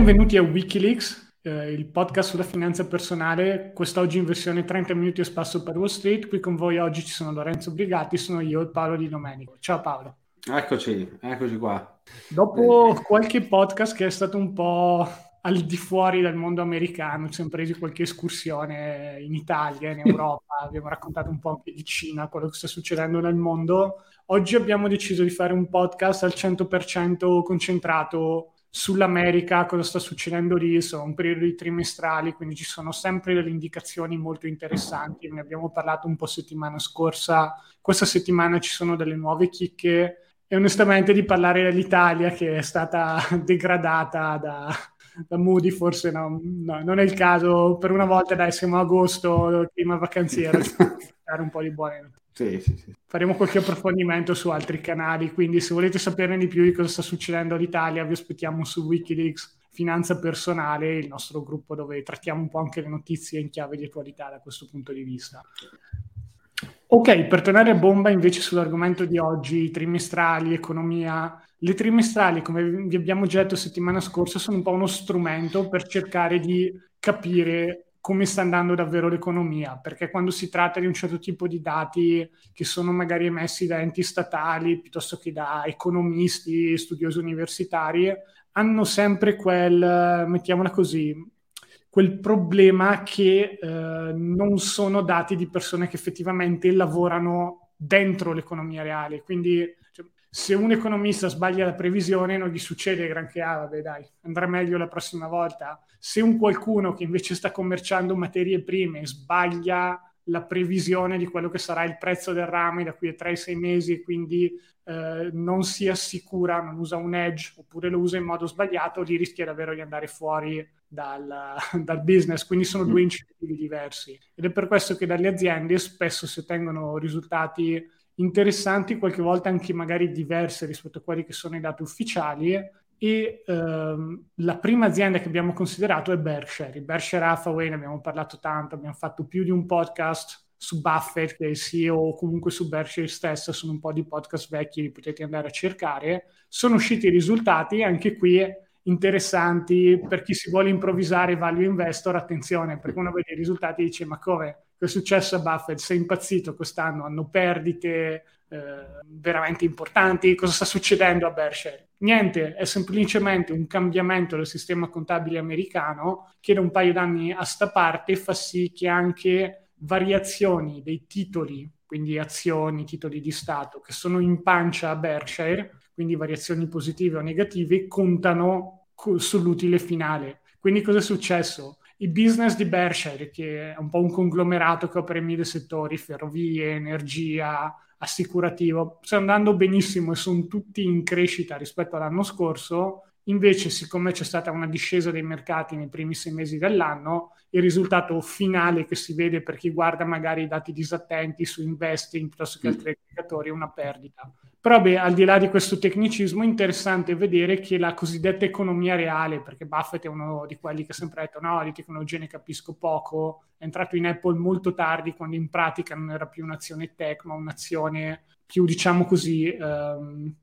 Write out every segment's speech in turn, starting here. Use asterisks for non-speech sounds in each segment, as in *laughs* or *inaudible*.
E benvenuti a Wikileaks, eh, il podcast sulla finanza personale, quest'oggi in versione 30 minuti a spasso per Wall Street. Qui con voi oggi ci sono Lorenzo Brigatti, sono io e Paolo Di Domenico. Ciao Paolo. Eccoci, eccoci qua. Dopo qualche podcast che è stato un po' al di fuori del mondo americano, ci siamo presi qualche escursione in Italia, in *laughs* Europa, abbiamo raccontato un po' anche di Cina, quello che sta succedendo nel mondo. Oggi abbiamo deciso di fare un podcast al 100% concentrato sull'America, cosa sta succedendo lì, sono un periodo di trimestrali, quindi ci sono sempre delle indicazioni molto interessanti, ne abbiamo parlato un po' settimana scorsa, questa settimana ci sono delle nuove chicche. E onestamente di parlare dell'Italia che è stata *laughs* degradata da, da Moody forse no, no, non è il caso, per una volta dai siamo a agosto, clima vacanziero, *laughs* fare un po' di buone sì, sì, sì. Faremo qualche approfondimento su altri canali, quindi se volete saperne di più di cosa sta succedendo all'Italia, vi aspettiamo su Wikileaks Finanza Personale, il nostro gruppo dove trattiamo un po' anche le notizie in chiave di attualità da questo punto di vista. Ok, per tornare a bomba invece sull'argomento di oggi, trimestrali, economia. Le trimestrali, come vi abbiamo già detto settimana scorsa, sono un po' uno strumento per cercare di capire come sta andando davvero l'economia, perché quando si tratta di un certo tipo di dati che sono magari emessi da enti statali piuttosto che da economisti, studiosi universitari, hanno sempre quel, mettiamola così, quel problema che eh, non sono dati di persone che effettivamente lavorano dentro l'economia reale. Quindi se un economista sbaglia la previsione non gli succede granché, ah vabbè dai, andrà meglio la prossima volta. Se un qualcuno che invece sta commerciando materie prime sbaglia la previsione di quello che sarà il prezzo del rame da qui a 3-6 mesi e quindi eh, non si assicura, non usa un edge oppure lo usa in modo sbagliato, lì rischia davvero di andare fuori dal, *laughs* dal business. Quindi sono due incentivi diversi. Ed è per questo che dalle aziende spesso si ottengono risultati interessanti, qualche volta anche magari diverse rispetto a quelli che sono i dati ufficiali. E ehm, la prima azienda che abbiamo considerato è Berkshire. Berkshire Hathaway, ne abbiamo parlato tanto, abbiamo fatto più di un podcast su Buffett, che è il CEO, o comunque su Berkshire stessa, sono un po' di podcast vecchi, li potete andare a cercare. Sono usciti i risultati, anche qui interessanti per chi si vuole improvvisare value investor, attenzione, perché uno vede i risultati e dice ma come, che è successo a Buffett? Sei impazzito quest'anno? Hanno perdite eh, veramente importanti? Cosa sta succedendo a Berkshire? Niente, è semplicemente un cambiamento del sistema contabile americano che da un paio d'anni a sta parte fa sì che anche variazioni dei titoli, quindi azioni, titoli di Stato, che sono in pancia a Berkshire, quindi variazioni positive o negative, contano sull'utile finale. Quindi cosa è successo? I business di Berkshire, che è un po' un conglomerato che opera in mille settori, ferrovie, energia, assicurativo, sta andando benissimo e sono tutti in crescita rispetto all'anno scorso. Invece, siccome c'è stata una discesa dei mercati nei primi sei mesi dell'anno, il risultato finale che si vede per chi guarda magari i dati disattenti su investing piuttosto che altri indicatori è una perdita. Però beh, al di là di questo tecnicismo, è interessante vedere che la cosiddetta economia reale, perché Buffett è uno di quelli che ha sempre detto no, di tecnologia ne capisco poco, è entrato in Apple molto tardi quando in pratica non era più un'azione tech, ma un'azione più, diciamo così, um,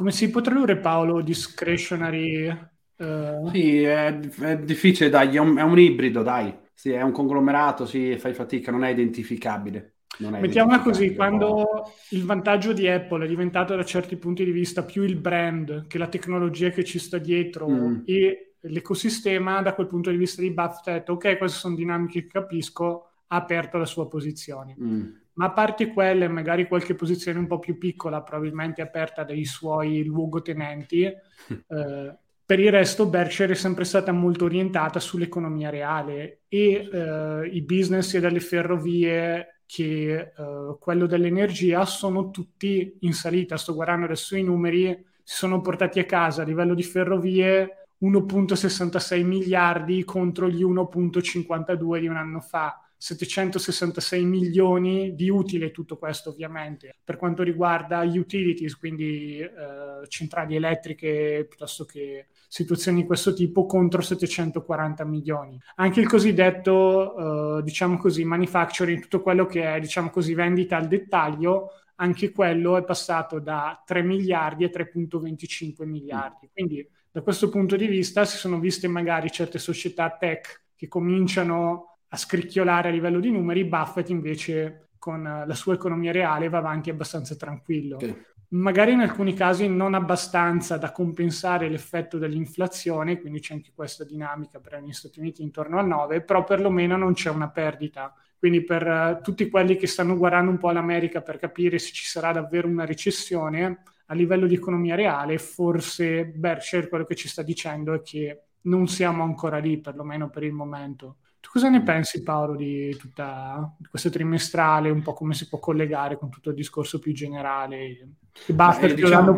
come si può tradurre Paolo, discretionary? Uh... Sì, è, è, difficile, dai, è un, è un ibrido, dai. Sì, è un conglomerato, sì, fai fatica, non è identificabile. Mettiamola così, quando il vantaggio di Apple è diventato da certi punti di vista più il brand che la tecnologia che ci sta dietro mm. e l'ecosistema, da quel punto di vista di Buffett ha detto ok, queste sono dinamiche che capisco, ha aperto la sua posizione. Mm. Ma a parte quelle, magari qualche posizione un po' più piccola, probabilmente aperta dai suoi luogotenenti, *laughs* eh, per il resto Berkshire è sempre stata molto orientata sull'economia reale e eh, i business sia delle ferrovie che uh, quello dell'energia sono tutti in salita. Sto guardando adesso i numeri, si sono portati a casa a livello di ferrovie 1.66 miliardi contro gli 1.52 di un anno fa. 766 milioni di utile tutto questo ovviamente. Per quanto riguarda utilities, quindi eh, centrali elettriche piuttosto che situazioni di questo tipo, contro 740 milioni. Anche il cosiddetto, eh, diciamo così, manufacturing, tutto quello che è, diciamo così, vendita al dettaglio, anche quello è passato da 3 miliardi a 3.25 miliardi. Quindi Da questo punto di vista si sono viste magari certe società tech che cominciano a scricchiolare a livello di numeri, Buffett invece con la sua economia reale va avanti abbastanza tranquillo. Okay. Magari in alcuni casi non abbastanza da compensare l'effetto dell'inflazione, quindi c'è anche questa dinamica per gli Stati Uniti intorno al 9, però perlomeno non c'è una perdita. Quindi per uh, tutti quelli che stanno guardando un po' l'America per capire se ci sarà davvero una recessione, a livello di economia reale, forse Berkshire quello che ci sta dicendo è che non siamo ancora lì, perlomeno per il momento. Tu cosa ne pensi Paolo di tutta di questo trimestrale, un po' come si può collegare con tutto il discorso più generale? Che Buffett eh, diciamo...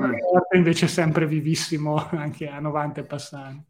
invece è sempre vivissimo *laughs* anche a 90 e passati.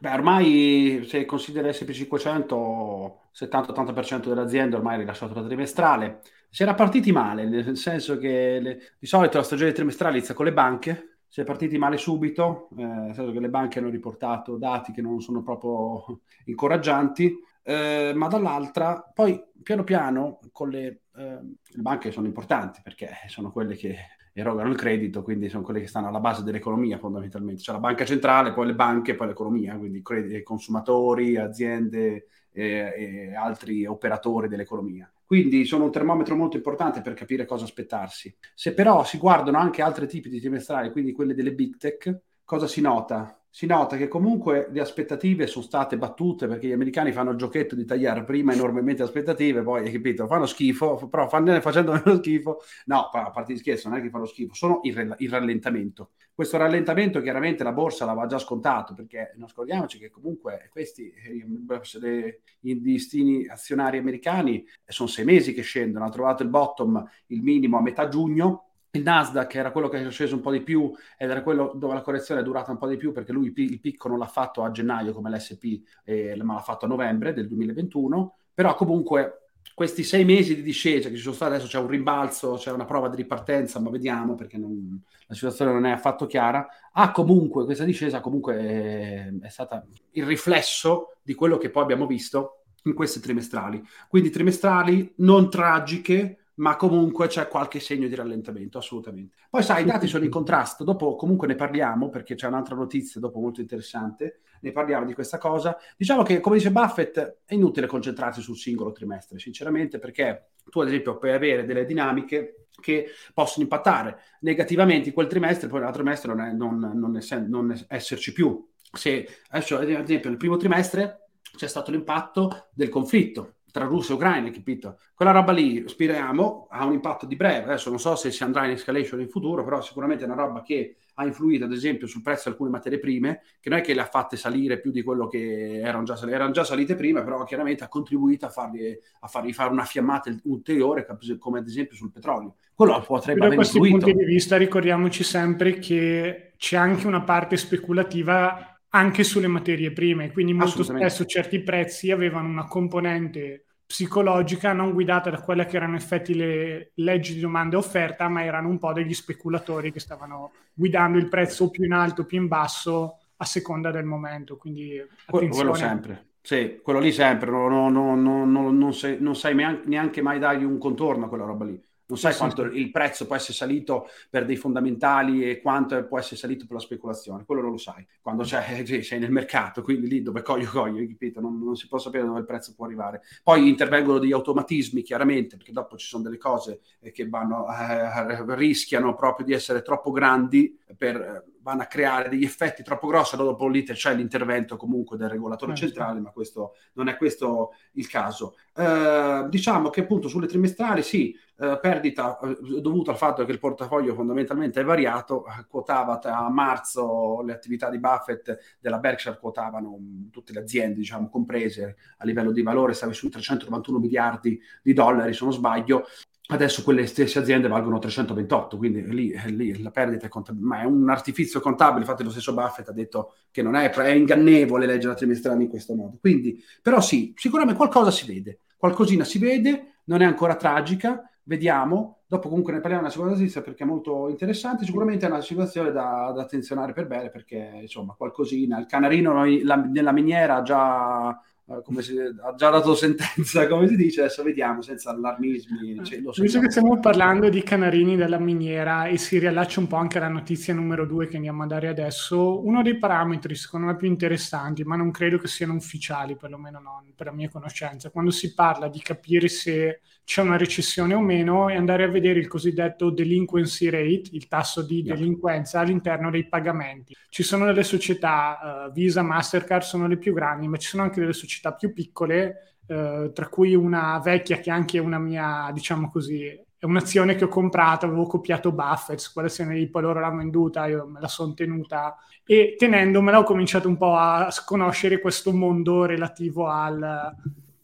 Beh, ormai se consideri SP500, 70-80% delle aziende ormai ha rilasciato la trimestrale. Si era partiti male, nel senso che le... di solito la stagione trimestrale inizia con le banche, si è partiti male subito, eh, nel senso che le banche hanno riportato dati che non sono proprio incoraggianti, eh, ma dall'altra poi piano piano con le, eh, le banche sono importanti perché sono quelle che erogano il credito, quindi sono quelle che stanno alla base dell'economia fondamentalmente. C'è la banca centrale, poi le banche, poi l'economia, quindi crediti, consumatori, aziende e, e altri operatori dell'economia. Quindi sono un termometro molto importante per capire cosa aspettarsi. Se però si guardano anche altri tipi di trimestrali, quindi quelle delle big tech, cosa si nota? Si nota che comunque le aspettative sono state battute perché gli americani fanno il giochetto di tagliare prima enormemente aspettative, poi hai capito, fanno schifo, però fanno, *laughs* facendo schifo, no, a parte di scherzo, non è che fanno schifo, sono il, il, rallentamento. Questo rallentamento chiaramente la borsa l'aveva già scontato perché non scordiamoci che comunque questi, eh, i listini azionari americani, sono sei mesi che scendono, hanno trovato il bottom, il minimo a metà giugno, il Nasdaq era quello che è sceso un po' di più ed era quello dove la correzione è durata un po' di più perché lui il picco non l'ha fatto a gennaio come l'SP, eh, ma l'ha fatto a novembre del 2021, però comunque questi sei mesi di discesa che ci sono stati, adesso c'è un rimbalzo, c'è una prova di ripartenza, ma vediamo perché non, la situazione non è affatto chiara, ha comunque, questa discesa comunque è, è stata il riflesso di quello che poi abbiamo visto in queste trimestrali. Quindi trimestrali non tragiche, ma comunque c'è qualche segno di rallentamento, assolutamente. Poi sai, i dati sono in contrasto, dopo comunque ne parliamo perché c'è un'altra notizia dopo molto interessante, ne parliamo di questa cosa. Diciamo che, come dice Buffett, è inutile concentrarsi sul singolo trimestre, sinceramente, perché tu ad esempio puoi avere delle dinamiche che possono impattare negativamente in quel trimestre, poi nell'altro trimestre non, è, non, non, è, non esserci più. Se adesso, ad esempio, nel primo trimestre c'è stato l'impatto del conflitto, tra Russia e Ucraina, capito? Quella roba lì, speriamo, ha un impatto di breve. Adesso non so se si andrà in escalation in futuro, però sicuramente è una roba che ha influito, ad esempio, sul prezzo di alcune materie prime, che non è che le ha fatte salire più di quello che erano già, erano già salite prima, però chiaramente ha contribuito a fargli, a fargli fare una fiammata ulteriore, come ad esempio sul petrolio. Quello potrebbe aver influito. Da questo punto di vista ricordiamoci sempre che c'è anche una parte speculativa anche sulle materie prime, quindi molto spesso certi prezzi avevano una componente psicologica non guidata da quelle che erano in effetti le leggi di domanda e offerta, ma erano un po' degli speculatori che stavano guidando il prezzo più in alto, più in basso a seconda del momento. Quindi attenzione. Quello sempre. Sì, quello lì sempre, no, no, no, non, sai, non sai neanche mai dargli un contorno a quella roba lì. Non sai quanto il prezzo può essere salito per dei fondamentali e quanto può essere salito per la speculazione, quello non lo sai. Quando c'è, *laughs* sei nel mercato, quindi lì dove coglio coglio, capito? Non, non, si può sapere dove il prezzo può arrivare. Poi intervengono degli automatismi, chiaramente, perché dopo ci sono delle cose che vanno, eh, rischiano proprio di essere troppo grandi per vanno a creare degli effetti troppo grossi, allora dopo lì c'è l'intervento comunque del regolatore eh, centrale, ma questo non è questo il caso. Eh, diciamo che appunto sulle trimestrali sì, eh, perdita eh, dovuta al fatto che il portafoglio fondamentalmente è variato, quotava a marzo le attività di Buffett della Berkshire quotavano mm, tutte le aziende, diciamo, comprese a livello di valore, stava sui 391 miliardi di dollari, se non sbaglio, Adesso quelle stesse aziende valgono 328, quindi lì, lì la perdita è contabile, ma è un artifizio contabile. Infatti, lo stesso Buffett ha detto che non è, è ingannevole leggere la trimestrale in questo modo. Quindi, però, sì, sicuramente qualcosa si vede, qualcosina si vede, non è ancora tragica. Vediamo, dopo comunque ne parliamo una seconda notizia perché è molto interessante. Sicuramente è una situazione da, da attenzionare per bene perché insomma, qualcosina. Il canarino la, nella miniera ha già eh, come si, ha già dato sentenza, *laughs* come si dice, adesso vediamo senza allarmismi. Cioè, Visto che stiamo parlando di canarini della miniera e si riallaccia un po' anche alla notizia numero due che andiamo a dare adesso, uno dei parametri secondo me più interessanti, ma non credo che siano ufficiali, perlomeno non per la mia conoscenza, quando si parla di capire se c'è una recessione o meno e andare a vedere il cosiddetto delinquency rate, il tasso di delinquenza all'interno dei pagamenti. Ci sono delle società, uh, Visa, Mastercard sono le più grandi, ma ci sono anche delle società più piccole, uh, tra cui una vecchia che è anche una mia, diciamo così, è un'azione che ho comprato, avevo copiato Buffett, quella se ne poi loro l'hanno venduta, io me la sono tenuta e tenendomela ho cominciato un po' a conoscere questo mondo relativo al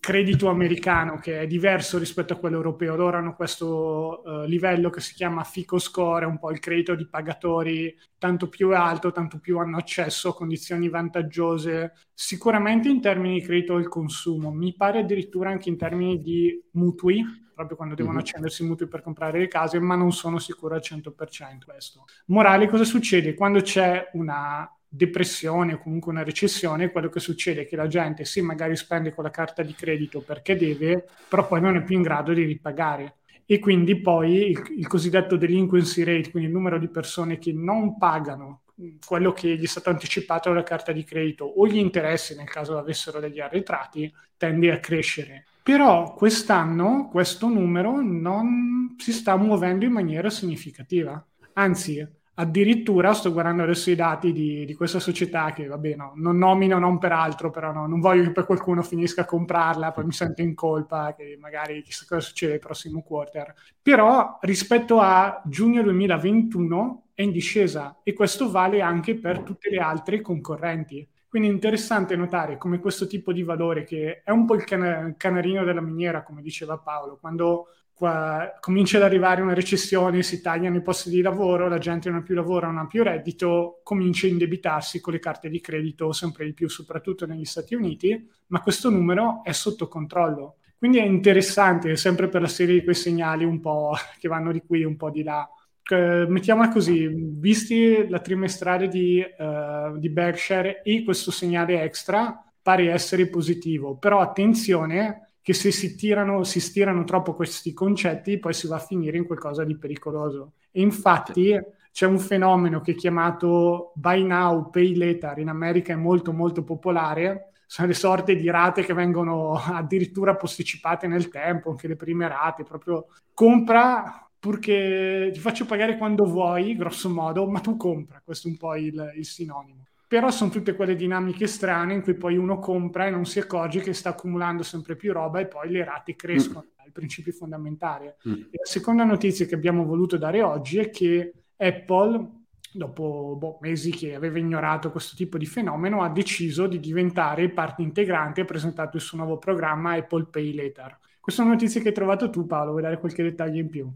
credito americano che è diverso rispetto a quello europeo. Loro hanno questo uh, livello che si chiama FICO score, un po' il credito di pagatori tanto più alto, tanto più hanno accesso a condizioni vantaggiose, sicuramente in termini di credito al consumo, mi pare addirittura anche in termini di mutui, proprio quando devono mm-hmm. accendersi i mutui per comprare le case, ma non sono sicuro al 100% questo. Morale, cosa succede? Quando c'è una depressione o comunque una recessione, quello che succede è che la gente sì, magari spende con la carta di credito perché deve, però poi non è più in grado di ripagare. E quindi poi il, il cosiddetto delinquency rate, quindi il numero di persone che non pagano quello che gli è stato anticipato dalla carta di credito o gli interessi nel caso avessero degli arretrati, tende a crescere. Però quest'anno questo numero non si sta muovendo in maniera significativa. Anzi, Addirittura sto guardando adesso i dati di, di questa società che, vabbè, no, non nomino non per altro, però no, non voglio che per qualcuno finisca a comprarla, poi mi sento in colpa che magari chissà cosa succede il prossimo quarter. Però rispetto a giugno 2021 è in discesa e questo vale anche per tutte le altre concorrenti. Quindi è interessante notare come questo tipo di valore, che è un po' il can- canarino della miniera, come diceva Paolo, quando qua, comincia ad arrivare una recessione, si tagliano i posti di lavoro, la gente non ha più lavoro, non ha più reddito, comincia a indebitarsi con le carte di credito sempre di più, soprattutto negli Stati Uniti, ma questo numero è sotto controllo. Quindi è interessante, sempre per la serie di quei segnali un po' che vanno di qui, un po' di là. Eh, mettiamola così, visti la trimestrale di, uh, di Berkshire e questo segnale extra, pare essere positivo, però attenzione che se si, tirano, si stirano troppo questi concetti poi si va a finire in qualcosa di pericoloso. E infatti c'è un fenomeno che è chiamato buy now, pay later, in America è molto molto popolare, sono le sorte di rate che vengono *laughs* addirittura posticipate nel tempo, anche le prime rate, proprio compra purché ti faccio pagare quando vuoi, grosso modo, ma tu compra, questo è un po' il, il sinonimo però sono tutte quelle dinamiche strane in cui poi uno compra e non si accorge che sta accumulando sempre più roba e poi le rate crescono, mm. il principio fondamentale. Mm. la seconda notizia che abbiamo voluto dare oggi è che Apple, dopo boh, mesi che aveva ignorato questo tipo di fenomeno, ha deciso di diventare parte integrante e ha presentato il suo nuovo programma Apple Pay Later. Queste sono notizie che hai trovato tu Paolo, vuoi dare qualche dettaglio in più?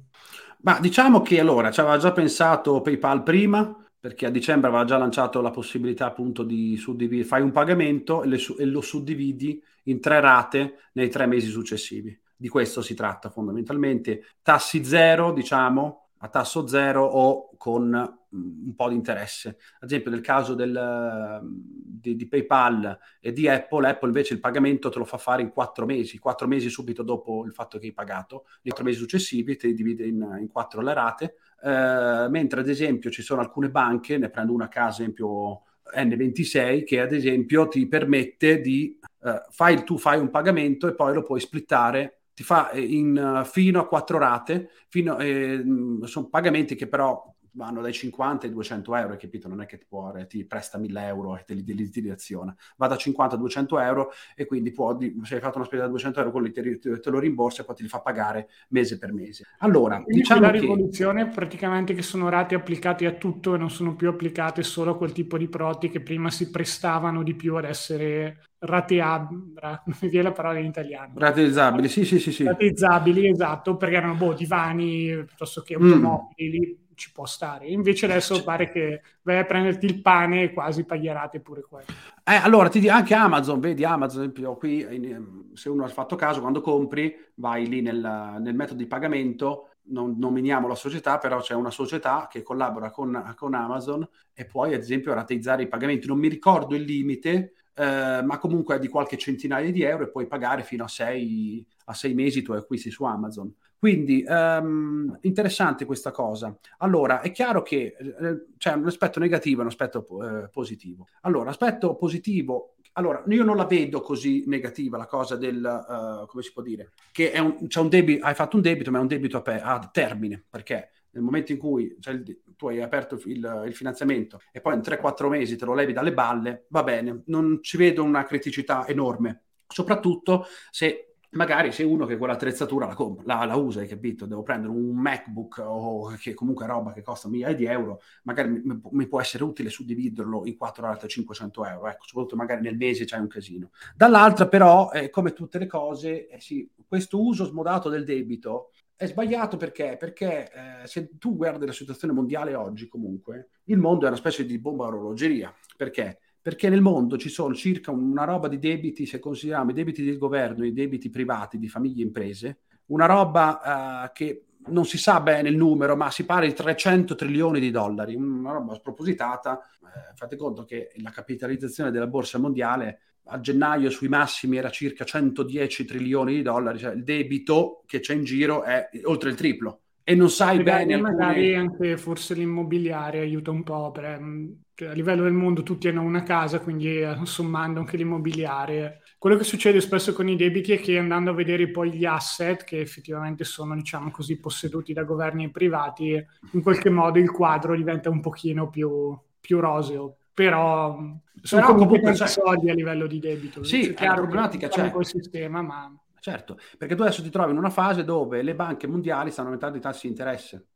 Ma diciamo che allora ci aveva già pensato PayPal prima, perché a dicembre aveva già lanciato la possibilità appunto di suddividere, fai un pagamento e, su- e, lo suddividi in tre rate nei tre mesi successivi. Di questo si tratta fondamentalmente. Tassi zero, diciamo, a tasso zero o con mm, un po' di interesse. Ad esempio nel caso del, di, di, PayPal e di Apple, Apple invece il pagamento te lo fa fare in quattro mesi, quattro mesi subito dopo il fatto che hai pagato, i quattro mesi successivi te li divide in, in quattro le rate eh, mentre ad esempio ci sono alcune banche, ne prendo una caso, esempio N26, che ad esempio ti permette di, eh, fai, tu fai un pagamento e poi lo puoi splittare, ti fa eh, in, fino a quattro rate, fino, eh, sono pagamenti che però vanno dai 50 ai 200 euro, capito? Non è che ti, può, ti presta 1000 euro e te li, li, li aziona. Va da 50 a 200 euro e quindi può, se hai fatto una spesa da 200 euro, quello te, te, te, lo rimborsa e poi te li fa pagare mese per mese. Allora, quindi diciamo la rivoluzione che... praticamente che sono rate applicate a tutto e non sono più applicate solo a quel tipo di prodotti che prima si prestavano di più ad essere rateabili, *laughs* non mi viene la parola in italiano. Rateizzabili, sì, sì, sì, sì. Rateizzabili, esatto, perché erano boh, divani piuttosto che mm. automobili, mm ci può stare. Invece adesso pare che vai a prenderti il pane e quasi pagherate pure quello. Eh, allora, ti dico anche Amazon, vedi Amazon, esempio, qui, se uno ha fatto caso, quando compri, vai lì nel, nel metodo di pagamento, non nominiamo la società, però c'è una società che collabora con, con Amazon e puoi, ad esempio, rateizzare i pagamenti. Non mi ricordo il limite, eh, ma comunque è di qualche centinaia di euro e puoi pagare fino a sei, a sei mesi i tuoi acquisti su Amazon. Quindi um, interessante questa cosa. Allora, è chiaro che eh, c'è un aspetto negativo e un aspetto eh, positivo. Allora, aspetto positivo, allora, io non la vedo così negativa la cosa del, uh, come si può dire, che un, un debito, hai fatto un debito, ma è un debito a, pe- a termine, perché nel momento in cui cioè, tu hai aperto il, il, finanziamento e poi in 3-4 mesi te lo levi dalle balle, va bene, non ci vedo una criticità enorme, soprattutto se magari sei uno che quell'attrezzatura la, compra, la, la, usa, hai capito? Devo prendere un MacBook o che comunque è roba che costa migliaia di euro, magari mi, mi, può essere utile suddividerlo in 4 rate a 500 euro, ecco, soprattutto magari nel mese c'è un casino. Dall'altra però, eh, come tutte le cose, eh, sì, questo uso smodato del debito è sbagliato perché? Perché eh, se tu guardi la situazione mondiale oggi comunque, il mondo è una specie di bomba orologeria. Perché? Perché nel mondo ci sono circa una roba di debiti, se consideriamo i debiti del governo, i debiti privati di famiglie e imprese, una roba eh, che non si sa bene il numero, ma si parla di 300 trilioni di dollari, una roba spropositata. Eh, fate conto che la capitalizzazione della borsa mondiale a gennaio sui massimi era circa 110 trilioni di dollari, cioè il debito che c'è in giro è oltre il triplo. E non sai magari, bene. Magari alcune... anche forse l'immobiliare aiuta un po', perché mm, cioè, a livello del mondo tutti hanno una casa, quindi eh, sommando anche l'immobiliare. Quello che succede spesso con i debiti è che andando a vedere poi gli asset, che effettivamente sono, diciamo così, posseduti da governi privati, in qualche modo il quadro diventa un pochino più, più roseo però sono però comunque cioè, soldi a livello di debito. Sì, è la problematica c'è. Col sistema, ma... Certo, perché tu adesso ti trovi in una fase dove le banche mondiali stanno aumentando i tassi di interesse.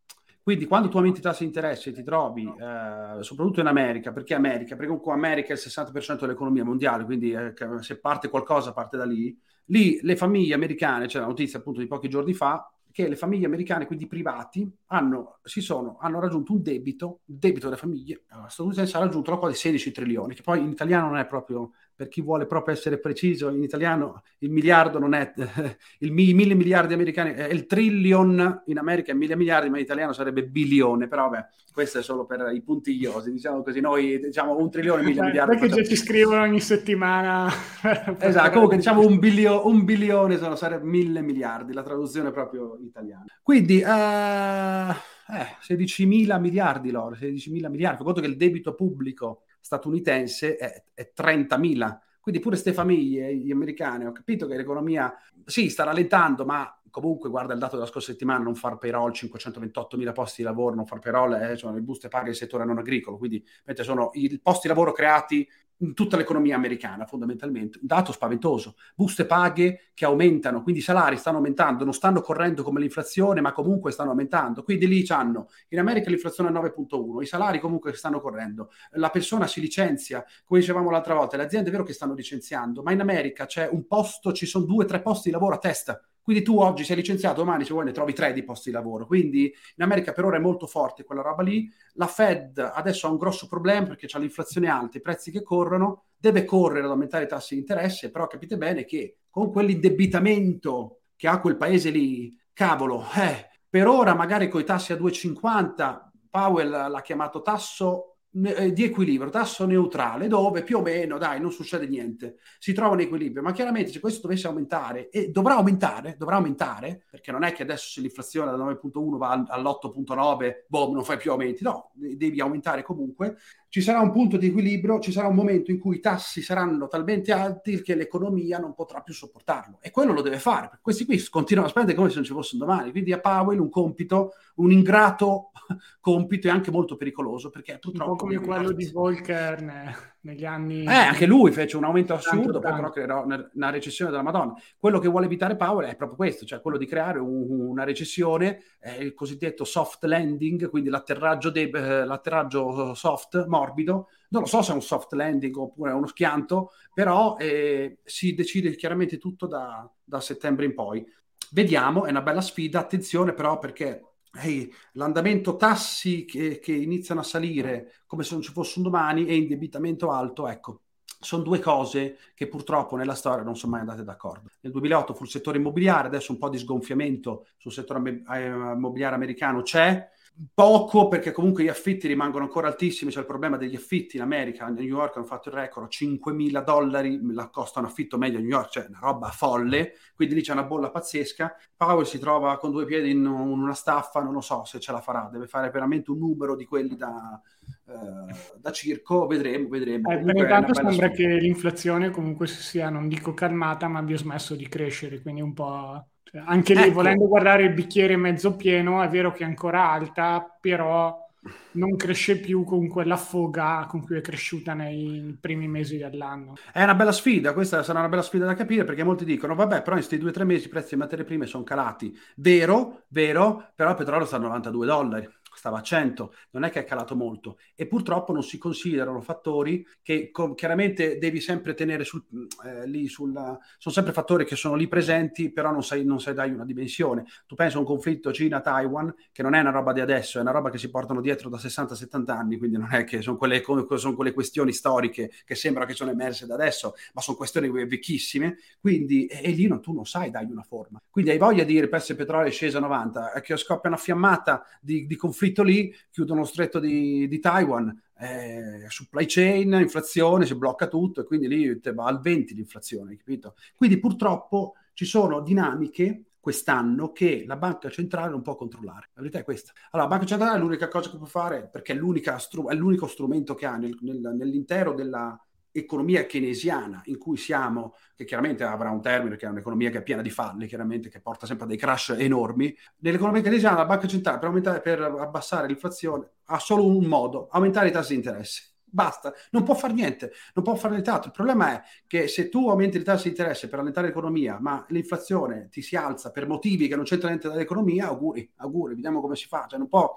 Quindi quando tu aumenti i tassi di interesse ti trovi, eh, soprattutto in America, perché America? Perché comunque America è il 60% dell'economia mondiale, quindi eh, se parte qualcosa parte da lì. Lì le famiglie americane, c'è la notizia appunto di pochi giorni fa, che le famiglie americane, quindi privati, hanno, sono, hanno raggiunto un debito, il debito delle famiglie statunitense ha raggiunto la quota di 16 trilioni, che poi in italiano non è proprio per chi vuole proprio essere preciso, in italiano il miliardo non è *laughs* il mi, mille miliardi americani, è il trillion in America è mille miliardi, ma in italiano sarebbe bilione, però vabbè, questo è solo per i puntigliosi, diciamo così, noi diciamo un trilione, mille miliardi. Perché già ci scrivono ogni settimana. *laughs* esatto, comunque diciamo un, bilio, un bilione sono, sarebbe mille miliardi, la traduzione proprio italiana. Quindi, uh, eh, 16 mila miliardi loro, 16 mila miliardi, conto che il debito pubblico statunitense è, è 30.000. Quindi pure queste famiglie, gli americani, ho capito che l'economia sì, sta rallentando, ma comunque guarda il dato della scorsa settimana, non far payroll, 528.000 posti di lavoro, non far payroll, eh, sono le buste paghe del settore non agricolo, quindi sono i posti di lavoro creati in tutta l'economia americana fondamentalmente, un dato spaventoso, buste paghe che aumentano, quindi i salari stanno aumentando, non stanno correndo come l'inflazione, ma comunque stanno aumentando, quindi lì hanno, in America l'inflazione è 9.1, i salari comunque stanno correndo, la persona si licenzia, come dicevamo l'altra volta, le aziende è vero che stanno licenziando, ma in America c'è un posto, ci sono due o tre posti di lavoro a testa, quindi tu oggi sei licenziato, domani se vuoi ne trovi tre di posti di lavoro. Quindi in America per ora è molto forte quella roba lì. La Fed adesso ha un grosso problema perché c'è l'inflazione alta, i prezzi che corrono, deve correre ad aumentare i tassi di interesse, però capite bene che con quell'indebitamento che ha quel paese lì, cavolo, eh, per ora magari con i tassi a 2,50, Powell l'ha chiamato tasso di equilibrio, tasso neutrale, dove più o meno, dai, non succede niente, si trova un equilibrio, ma chiaramente se questo dovesse aumentare, e dovrà aumentare, dovrà aumentare, perché non è che adesso se l'inflazione da 9.1 va all'8.9, boh, non fai più aumenti, no, devi aumentare comunque, ci sarà un punto di equilibrio, ci sarà un momento in cui i tassi saranno talmente alti che l'economia non potrà più sopportarlo. E quello lo deve fare. Questi qui continuano a spendere come se non ci fossero domani. Quindi a Powell un compito, un ingrato *laughs* compito e anche molto pericoloso perché purtroppo... Un po' come quello di Volcker negli anni... Eh, anche lui fece un aumento assurdo, poi però creerò una recessione della Madonna. Quello che vuole evitare Powell è proprio questo, cioè quello di creare un, una recessione, eh, il cosiddetto soft landing, quindi l'atterraggio, de- eh, l'atterraggio soft, morbido. Non lo so se è un soft landing oppure uno schianto, però eh, si decide chiaramente tutto da, da settembre in poi. Vediamo, è una bella sfida, attenzione però perché hey, l'andamento tassi che, che, iniziano a salire come se non ci fosse un domani e indebitamento alto, ecco, sono due cose che purtroppo nella storia non sono mai andate d'accordo. Nel 2008 fu il settore immobiliare, adesso un po' di sgonfiamento sul settore eh, immobiliare americano c'è, poco perché comunque gli affitti rimangono ancora altissimi, c'è il problema degli affitti in America, a New York hanno fatto il record, 5.000 dollari la costa un affitto medio a New York, cioè una roba folle, quindi lì c'è una bolla pazzesca, Powell si trova con due piedi in, una staffa, non lo so se ce la farà, deve fare veramente un numero di quelli da, eh, da circo, vedremo, vedremo. Eh, intanto sembra sfida. che l'inflazione comunque sia, non dico calmata, ma abbia smesso di crescere, quindi un po' Cioè, anche lì, ecco. volendo guardare il bicchiere mezzo pieno, è vero che è ancora alta, però non cresce più con quella foga con cui è cresciuta nei primi mesi dell'anno. È una bella sfida, questa sarà una bella sfida da capire perché molti dicono, vabbè, però in questi due o tre mesi i prezzi delle materie prime sono calati. Vero, vero, però il petrolio sta a 92 dollari stava a 100, non è che è calato molto e purtroppo non si considerano fattori che com- chiaramente devi sempre tenere sul, eh, lì sulla... sono sempre fattori che sono lì presenti, però non sai, non sai dai una dimensione. Tu pensi a un conflitto Cina-Taiwan che non è una roba di adesso, è una roba che si portano dietro da 60-70 anni, quindi non è che sono quelle, sono quelle questioni storiche che sembrano che sono emerse da adesso, ma sono questioni vecchissime, quindi e, e lì non, tu non sai dai una forma. Quindi hai voglia di dire prezzo del petrolio è sceso a 90, che scoppia una fiammata di, di conflitto conflitto lì, chiudono lo stretto di, di Taiwan, eh, supply chain, inflazione, si blocca tutto e quindi lì va al 20 l'inflazione, capito? Quindi purtroppo ci sono dinamiche quest'anno che la banca centrale non può controllare. La verità è questa. Allora, la banca centrale è l'unica cosa che può fare perché è, stru- è l'unico strumento che ha nel, nel, nell'intero della, economia keynesiana in cui siamo, che chiaramente avrà un termine, che è un'economia che è piena di falli, chiaramente che porta sempre a dei crash enormi, nell'economia keynesiana la banca centrale per, aumentare, per abbassare l'inflazione ha solo un modo, aumentare i tassi di interesse. Basta, non può fare niente, non può fare nient'altro. Il problema è che se tu aumenti i tassi di interesse per allentare l'economia, ma l'inflazione ti si alza per motivi che non c'entrano niente dall'economia, auguri, auguri, vediamo come si fa. Cioè, non può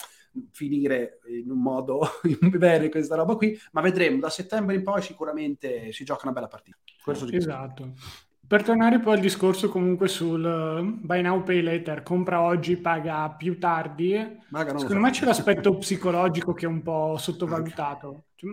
finire in un modo *laughs* bene questa roba qui, ma vedremo. Da settembre in poi sicuramente si gioca una bella partita. esatto. Per tornare poi al discorso comunque sul uh, buy now, pay later, compra oggi, paga più tardi, secondo me c'è l'aspetto psicologico che è un po' sottovalutato. *laughs* Cioè,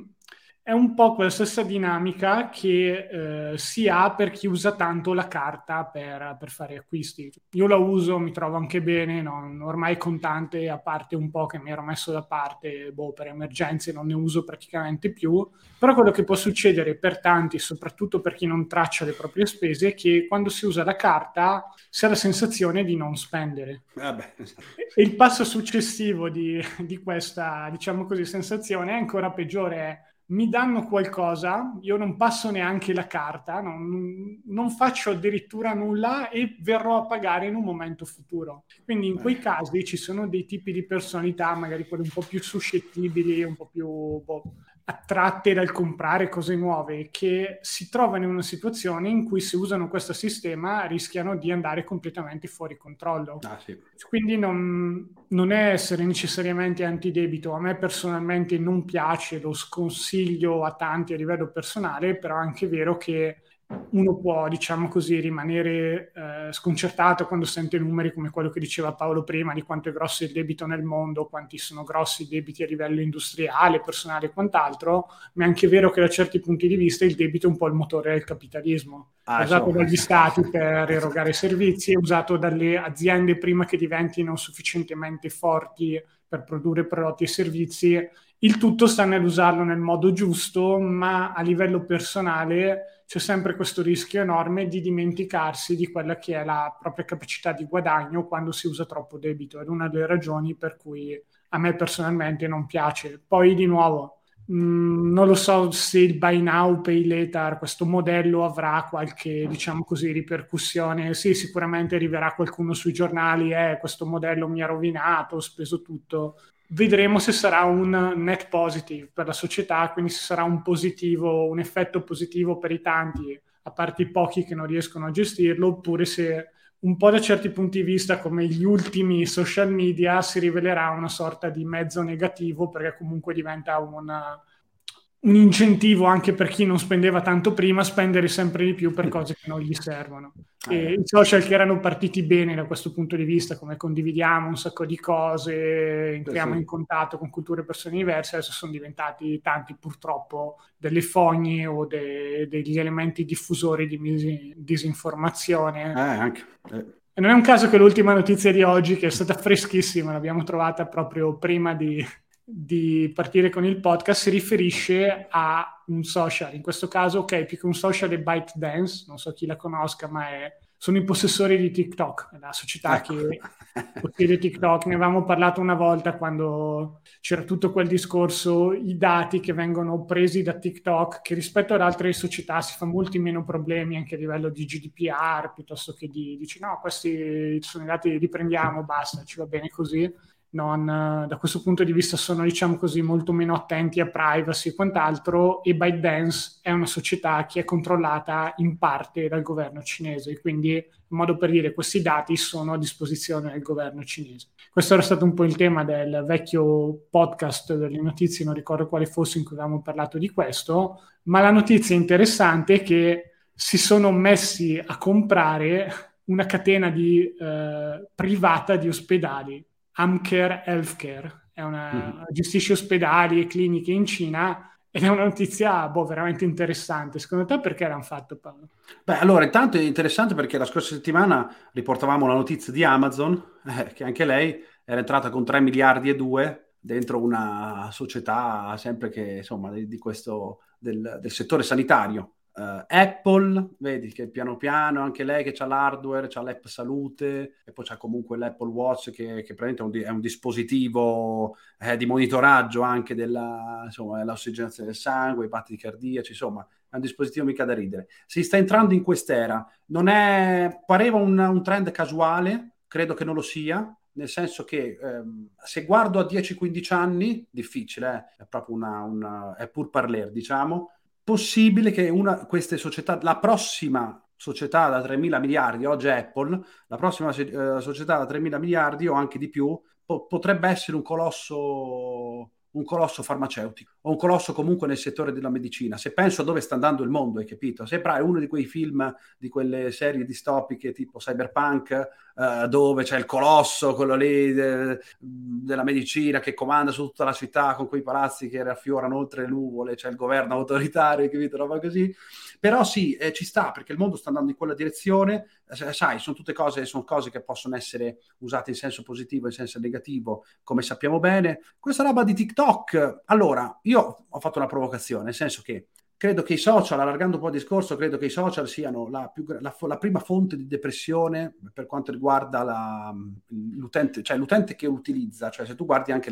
è un po' quella stessa dinamica che eh, si ha per chi usa tanto la carta per, per, fare acquisti. Io la uso, mi trovo anche bene, no? ormai contante, a parte un po' che mi ero messo da parte boh, per emergenze, non ne uso praticamente più. Però quello che può succedere per tanti, soprattutto per chi non traccia le proprie spese, è che quando si usa la carta si ha la sensazione di non spendere. Vabbè. Esatto. E il passo successivo di, di questa, diciamo così, sensazione è ancora peggiore mi danno qualcosa, io non passo neanche la carta, non, non, faccio addirittura nulla e verrò a pagare in un momento futuro. Quindi in quei casi ci sono dei tipi di personalità, magari quelle un po' più suscettibili, un po' più boh, attratte dal comprare cose nuove, che si trovano in una situazione in cui se usano questo sistema rischiano di andare completamente fuori controllo. Ah, sì. Quindi non, non, è essere necessariamente antidebito. A me personalmente non piace, lo sconsiglio a tanti a livello personale, però è anche vero che uno può, diciamo così, rimanere eh, sconcertato quando sente numeri come quello che diceva Paolo prima di quanto è grosso il debito nel mondo, quanti sono grossi i debiti a livello industriale, personale e quant'altro, ma è anche vero che da certi punti di vista il debito è un po' il motore del capitalismo. Ah, è usato so. dagli stati per *laughs* erogare servizi, è usato dalle aziende prima che diventino sufficientemente forti per produrre prodotti e servizi. Il tutto sta nell'usarlo nel modo giusto, ma a livello personale c'è sempre questo rischio enorme di dimenticarsi di quella che è la propria capacità di guadagno quando si usa troppo debito. Ed una delle ragioni per cui a me personalmente non piace. Poi di nuovo, mh, mm, non lo so se il buy now, pay later, questo modello avrà qualche, diciamo così, ripercussione. Sì, sicuramente arriverà qualcuno sui giornali, eh, questo modello mi ha rovinato, ho speso tutto vedremo se sarà un net positive per la società, quindi se sarà un positivo, un effetto positivo per i tanti, a parte i pochi che non riescono a gestirlo, oppure se un po' da certi punti di vista, come gli ultimi social media, si rivelerà una sorta di mezzo negativo, perché comunque diventa una, un incentivo anche per chi non spendeva tanto prima a spendere sempre di più per cose che non gli servono. E eh. I social che erano partiti bene da questo punto di vista, come condividiamo un sacco di cose, entriamo in contatto con culture e persone diverse, adesso sono diventati tanti purtroppo delle fogne o de- degli elementi diffusori di mis- disinformazione. Eh, anche. Eh E non è un caso che l'ultima notizia di oggi, che è stata freschissima, l'abbiamo trovata proprio prima di, di partire con il podcast, si riferisce a un social. In questo caso, ok, più che un social è ByteDance, non so chi la conosca, ma è sono i possessori di TikTok, la società ecco. che possiede TikTok. Ne avevamo parlato una volta quando c'era tutto quel discorso, i dati che vengono presi da TikTok, che rispetto ad altre società si fa molti meno problemi anche a livello di GDPR, piuttosto che di, dici no, questi sono i dati, li prendiamo, basta, ci va bene così non, da questo punto di vista sono diciamo così molto meno attenti a privacy e quant'altro e ByteDance è una società che è controllata in parte dal governo cinese quindi in modo per dire questi dati sono a disposizione del governo cinese. Questo era stato un po' il tema del vecchio podcast delle notizie non ricordo quale fosse in cui avevamo parlato di questo ma la notizia interessante è che si sono messi a comprare una catena di, eh, privata di ospedali Amcare Healthcare, una, mm-hmm. gestisce ospedali e cliniche in Cina ed è una notizia boh, veramente interessante. Secondo te perché l'hanno fatto Paolo? Beh, allora intanto è interessante perché la scorsa settimana riportavamo la notizia di Amazon, *laughs* eh, che anche lei era entrata con 3 miliardi e 2 dentro una società sempre che insomma di, di questo del, del settore sanitario Uh, Apple, vedi che piano piano anche lei che ha l'hardware, ha l'app salute e poi c'è comunque l'Apple Watch che, che è un, è un dispositivo eh, di monitoraggio anche dell'ossigenazione del sangue, i battiti cardiaci, insomma è un dispositivo mica da ridere. Si sta entrando in quest'era, non è, pareva un, un trend casuale, credo che non lo sia, nel senso che ehm, se guardo a 10-15 anni, difficile, eh? è proprio una, una, è pur parler, diciamo, possibile che una, queste società, la prossima società da 3 mila miliardi, oggi Apple, la prossima eh, società da 3 mila miliardi o anche di più, po- potrebbe essere un colosso un colosso farmaceutico o un colosso comunque nel settore della medicina. Se penso a dove sta andando il mondo, hai capito? Sembra uno di quei film, di quelle serie distopiche tipo Cyberpunk, eh, dove c'è il colosso, quello lì de- della medicina che comanda su tutta la città con quei palazzi che raffiorano oltre le nuvole, c'è il governo autoritario, capito? Roba così. Però sì, eh, ci sta perché il mondo sta andando in quella direzione. Sai, sono tutte cose, sono cose che possono essere usate in senso positivo, in senso negativo, come sappiamo bene. Questa roba di TikTok, allora, io ho fatto una provocazione, nel senso che credo che i social, allargando un po' il discorso, credo che i social siano la, più, la, la prima fonte di depressione per quanto riguarda la, l'utente, cioè l'utente che utilizza, cioè se tu guardi anche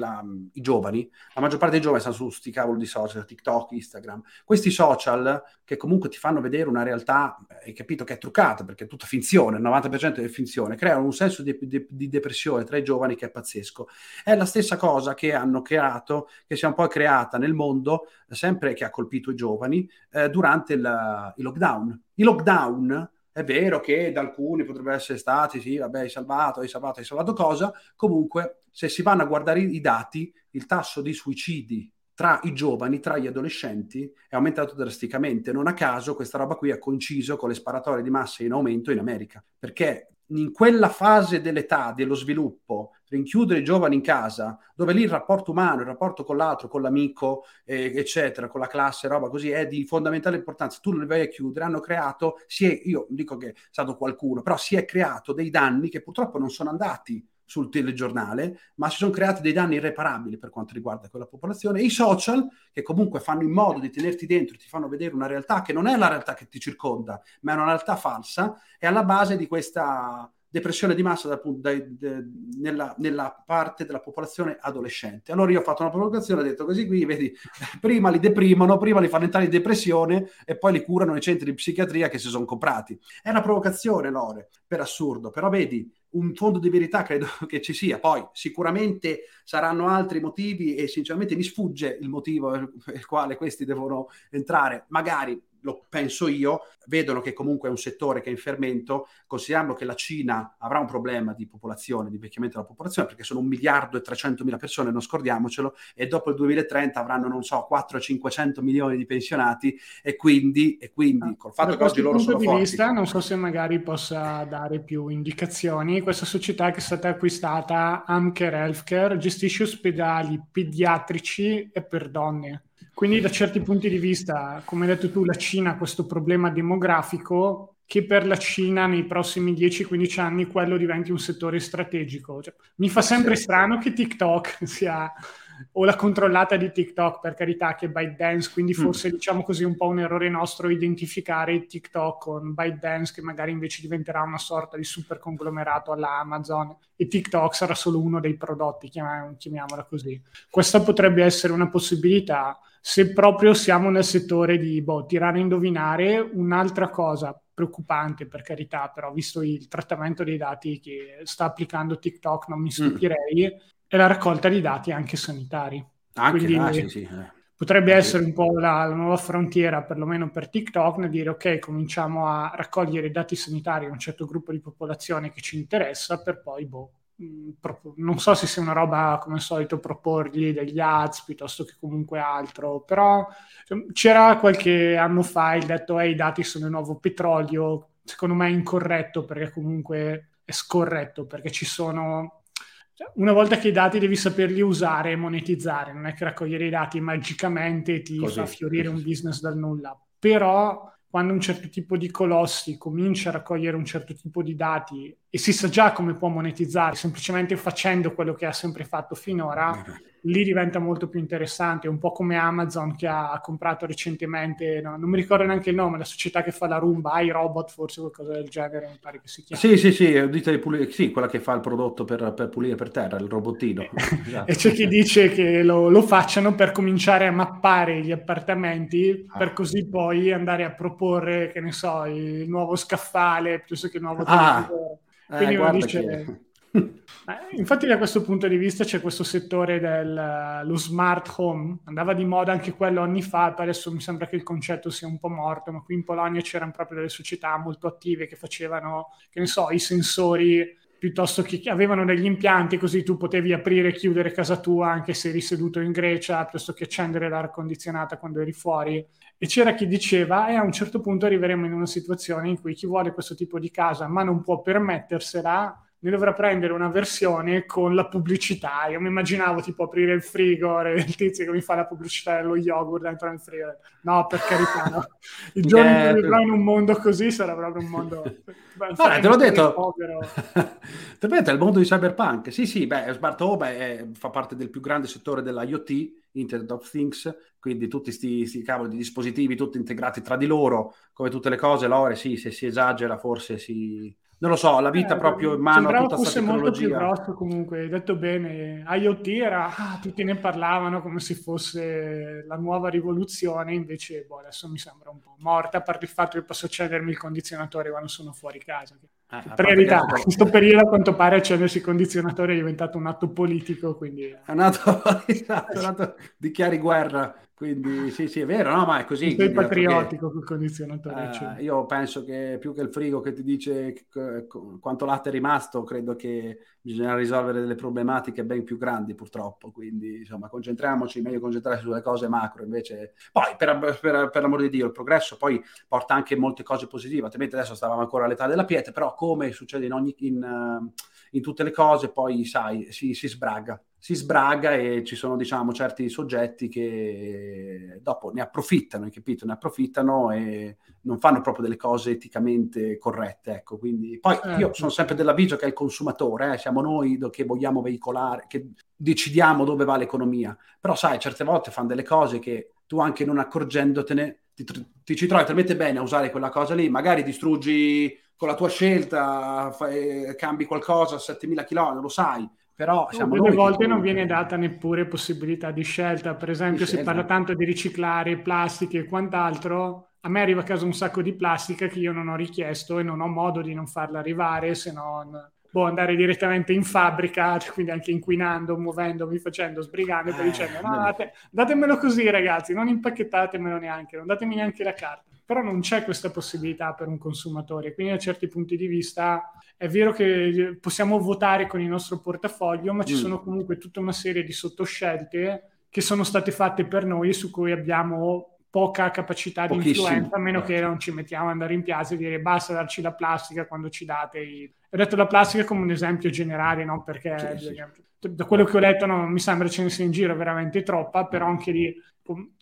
i giovani, la maggior parte dei giovani stanno su questi cavoli di social, TikTok, Instagram, questi social che comunque ti fanno vedere una realtà, hai capito che è truccata perché è tutta finzione, il 90% è finzione, creano un senso di, di, di depressione tra i giovani che è pazzesco. È la stessa cosa che hanno creato, che si è un po' creata nel mondo, sempre che ha colpito i giovani, eh, durante il, il, lockdown. Il lockdown è vero che da alcuni potrebbero essere stati, sì, vabbè, hai salvato, hai salvato, hai salvato cosa, comunque se si vanno a guardare i dati, il tasso di suicidi tra i giovani, tra gli adolescenti, è aumentato drasticamente. Non a caso questa roba qui ha coinciso con le sparatorie di massa in aumento in America, perché in quella fase dell'età, dello sviluppo, rinchiudere i giovani in casa, dove lì il rapporto umano, il rapporto con l'altro, con l'amico, eh, eccetera, con la classe, roba così, è di fondamentale importanza. Tu non li vai a chiudere, hanno creato, è, io dico che è stato qualcuno, però si è creato dei danni che purtroppo non sono andati sul telegiornale, ma si sono creati dei danni irreparabili per quanto riguarda quella popolazione. E i social, che comunque fanno in modo di tenerti dentro, ti fanno vedere una realtà che non è la realtà che ti circonda, ma è una realtà falsa, è alla base di questa depressione di massa da, da, da, nella, nella, parte della popolazione adolescente. Allora io ho fatto una provocazione, ho detto così qui, vedi, *laughs* prima li deprimono, prima li fanno entrare in depressione e poi li curano nei centri di psichiatria che si sono comprati. È una provocazione, Lore, per assurdo, però vedi, un fondo di verità credo *laughs* che ci sia. Poi sicuramente saranno altri motivi e sinceramente mi sfugge il motivo per il quale questi devono entrare. Magari lo penso io, vedono che comunque è un settore che è in fermento, considerando che la Cina avrà un problema di popolazione, di invecchiamento della popolazione, perché sono un miliardo e 300 mila persone, non scordiamocelo, e dopo il 2030 avranno, non so, 400-500 milioni di pensionati e quindi, e quindi col fatto che oggi loro sono di forti... Vista, non so se magari possa dare più indicazioni, questa società che è stata acquistata, Amcare Healthcare, gestisce ospedali pediatrici e per donne quindi da certi punti di vista, come hai detto tu, la Cina ha questo problema demografico che per la Cina nei prossimi 10-15 anni quello diventi un settore strategico. Cioè, mi fa sempre sì. strano che TikTok *laughs* sia o la controllata di TikTok, per carità, che ByteDance, quindi mm. forse mm. diciamo così un po' un errore nostro identificare TikTok con ByteDance, che magari invece diventerà una sorta di super conglomerato alla Amazon e TikTok sarà solo uno dei prodotti, chiamiamola così. Questa potrebbe essere una possibilità se proprio siamo nel settore di boh, tirare a indovinare un'altra cosa preoccupante per carità, però visto il trattamento dei dati che sta applicando TikTok non mi mm. stupirei, mm e la raccolta di dati anche sanitari. Anche Quindi, ah, sì, sì. Eh. Potrebbe essere un po' la, la, nuova frontiera, perlomeno per TikTok, nel dire ok, cominciamo a raccogliere i dati sanitari a un certo gruppo di popolazione che ci interessa, per poi, boh, non so se sia una roba come al solito proporgli degli ads piuttosto che comunque altro, però cioè, c'era qualche anno fa il detto eh, i dati sono il nuovo petrolio, secondo me è incorretto perché comunque è scorretto perché ci sono cioè, una volta che i dati devi saperli usare e monetizzare, non è che raccogliere i dati magicamente ti Così. fa fiorire un business dal nulla, però quando un certo tipo di colossi comincia a raccogliere un certo tipo di dati e si sa già come può monetizzare, semplicemente facendo quello che ha sempre fatto finora, lì diventa molto più interessante, un po' come Amazon che ha comprato recentemente, no, non mi ricordo neanche il nome, la società che fa la Roomba, iRobot, forse qualcosa del genere, mi pare che si chiami. Sì, sì, sì, dite di pulire, sì, quella che fa il prodotto per, per pulire per terra, il robottino. *laughs* esatto. e c'è chi dice che lo, lo, facciano per cominciare a mappare gli appartamenti, ah. per così poi andare a proporre, che ne so, il nuovo scaffale piuttosto che il nuovo ah. televisore. Quindi eh, dice... Che infatti da questo punto di vista c'è questo settore dello smart home, andava di moda anche quello anni fa, poi adesso mi sembra che il concetto sia un po' morto, ma qui in Polonia c'erano proprio delle società molto attive che facevano, che ne so, i sensori piuttosto che avevano degli impianti così tu potevi aprire e chiudere casa tua anche se eri seduto in Grecia, piuttosto che accendere l'aria condizionata quando eri fuori. E c'era chi diceva, e eh, a un certo punto arriveremo in una situazione in cui chi vuole questo tipo di casa ma non può permettersela, ne dovrà prendere una versione con la pubblicità. Io mi immaginavo tipo aprire il frigo e *laughs* il tizio che mi fa la pubblicità dello yogurt dentro il frigo. No, per carità, no. Il *laughs* giorno in cui vivrò in un mondo così sarà proprio un mondo... *laughs* Beh, te l'ho detto, te l'ho detto, è il mondo di cyberpunk. Sì, sì, beh, Smart Home è, fa parte del più grande settore dell'IoT, Internet of Things, quindi tutti questi cavoli di dispositivi tutti integrati tra di loro, come tutte le cose, Lore, sì, se si esagera forse si non lo so, la vita eh, proprio in mano a tutta questa tecnologia. molto più grosso comunque, detto bene, IoT era, ah, tutti ne parlavano come se fosse la nuova rivoluzione, invece boh, adesso mi sembra un po' morta, a parte il fatto che posso accendermi il condizionatore quando sono fuori casa. Eh, per verità, in questo periodo a quanto pare accendersi il condizionatore è diventato un atto politico, quindi... È un atto, *laughs* esatto, un atto di guerra quindi sì, sì, è vero, no, ma è così. Sei patriottico col condizionatore. Eh, io penso che più che il frigo che ti dice quanto latte è rimasto, credo che bisogna risolvere delle problematiche ben più grandi purtroppo. Quindi insomma, concentriamoci, meglio concentrarsi sulle cose macro. Invece, poi per, per, per l'amor di Dio, il progresso poi porta anche molte cose positive. Altrimenti adesso stavamo ancora all'età della pietra, però come succede in ogni... In, uh, in tutte le cose, poi sai, si, si sbraga si sbraga e ci sono diciamo certi soggetti che dopo ne approfittano, hai capito? Ne approfittano e non fanno proprio delle cose eticamente corrette, ecco, quindi poi eh, io sono sempre dell'avviso che è il consumatore, eh, siamo noi che vogliamo veicolare, che decidiamo dove va l'economia, però sai, certe volte fanno delle cose che tu anche non accorgendotene ti, ti ci trovi talmente bene a usare quella cosa lì, magari distruggi con la tua scelta, fai, cambi qualcosa a 7000 km, lo sai, però siamo delle volte che... non viene data neppure possibilità di scelta. Per esempio, si parla tanto di riciclare plastiche e quant'altro. A me arriva a casa un sacco di plastica che io non ho richiesto e non ho modo di non farla arrivare se non boh, andare direttamente in fabbrica, *laughs* quindi anche inquinando, muovendomi, facendo, sbrigando e poi eh, dicendo no, date, datemelo così ragazzi, non impacchettatemi neanche, non datemi neanche la carta. Però non c'è questa possibilità per un consumatore, quindi da certi punti di vista è vero che possiamo votare con il nostro portafoglio, ma ci mm. sono comunque tutta una serie di sottoscelte che sono state fatte per noi su cui abbiamo poca capacità di influenza, a meno che certo. non ci mettiamo ad andare in piazza e dire basta darci la plastica quando ci date i... Ho detto la plastica come un esempio generale, no? perché sì, sì. da quello che ho letto non mi sembra ce ne sia in giro veramente troppa, però anche lì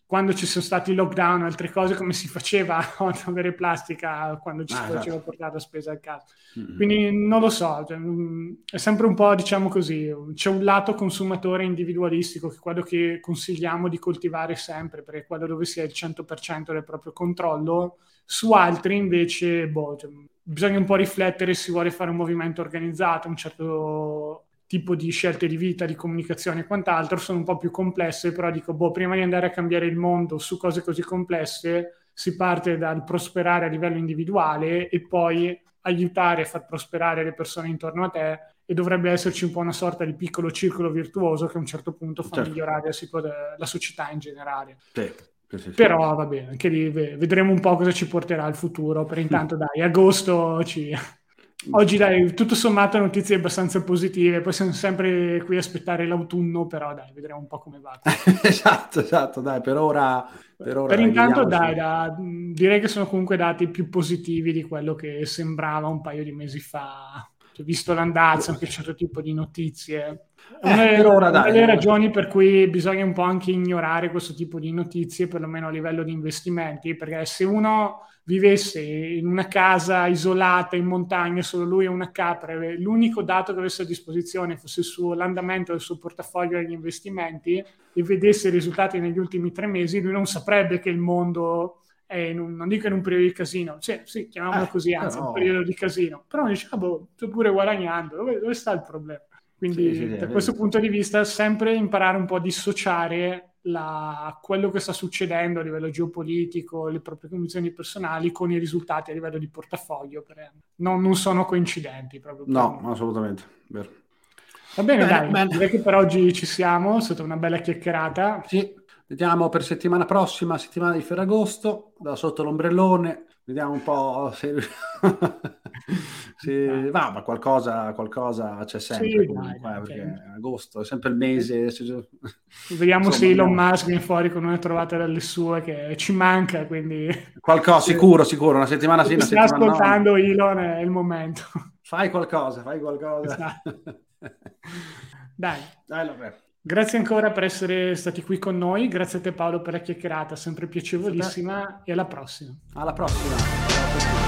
quando ci sono stati lockdown o altre cose, come si faceva *laughs* a non avere plastica quando ci ah, si faceva esatto. portare a spesa a casa. Mm-hmm. Quindi non lo so, cioè, mm, è sempre un po', diciamo così, c'è un lato consumatore individualistico che è quello che consigliamo di coltivare sempre, perché è quello dove si ha il 100% del proprio controllo. Su altri invece, boh, cioè, bisogna un po' riflettere se si vuole fare un movimento organizzato, un certo tipo di scelte di vita, di comunicazione e quant'altro sono un po' più complesse, però dico, boh, prima di andare a cambiare il mondo su cose così complesse, si parte dal prosperare a livello individuale e poi aiutare a far prosperare le persone intorno a te e dovrebbe esserci un po' una sorta di piccolo circolo virtuoso che a un certo punto fa certo. migliorare la società in generale. Sì. Però va bene, anche lì vedremo un po' cosa ci porterà il futuro. Per intanto, *laughs* dai, agosto ci, Oggi dai, tutto sommato notizie abbastanza positive, poi siamo sempre qui a aspettare l'autunno, però dai, vedremo un po' come va. *laughs* esatto, esatto, dai, per ora... Per, ora per intanto dai, da, direi che sono comunque dati più positivi di quello che sembrava un paio di mesi fa, cioè, visto l'andazzo, anche certo tipo di notizie. Eh, una, delle, ora, una delle ragioni per cui bisogna un po' anche ignorare questo tipo di notizie, perlomeno a livello di investimenti, perché se uno vivesse in una casa isolata in montagna, solo lui e una capra, l'unico dato che avesse a disposizione fosse il suo, l'andamento del suo portafoglio degli investimenti e vedesse i risultati negli ultimi tre mesi, lui non saprebbe che il mondo è in un, non dico in un periodo di casino, cioè, sì, chiamiamolo eh, così, anzi, però... un periodo di casino, però dice, ah, boh, sto pure guadagnando, dove, dove sta il problema? Quindi sì, sì, da questo punto di vista sempre imparare un po' a dissociare la, quello che sta succedendo a livello geopolitico, le proprie condizioni personali con i risultati a livello di portafoglio. Per, non, non, sono coincidenti. Proprio no, me. assolutamente. Vero. Va bene, bene dai, bene. direi che per oggi ci siamo, è stata una bella chiacchierata. Sì, vediamo per settimana prossima, settimana di Ferragosto, da sotto l'ombrellone, vediamo un po' se... sì, *laughs* va, ma qualcosa, qualcosa c'è sempre sì, comunque, dai, perché okay. agosto è sempre il mese. *laughs* Vediamo Insomma, se Elon no. Musk viene fuori con una trovata dalle sue che ci manca, quindi... *laughs* Qualcosa, sicuro, sicuro, una settimana sì, una sta ascoltando no. Elon è il momento. Fai qualcosa, fai qualcosa. Esatto. dai. Dai, Grazie ancora per essere stati qui con noi, grazie a te Paolo per la chiacchierata, sempre piacevolissima e alla prossima. Alla prossima.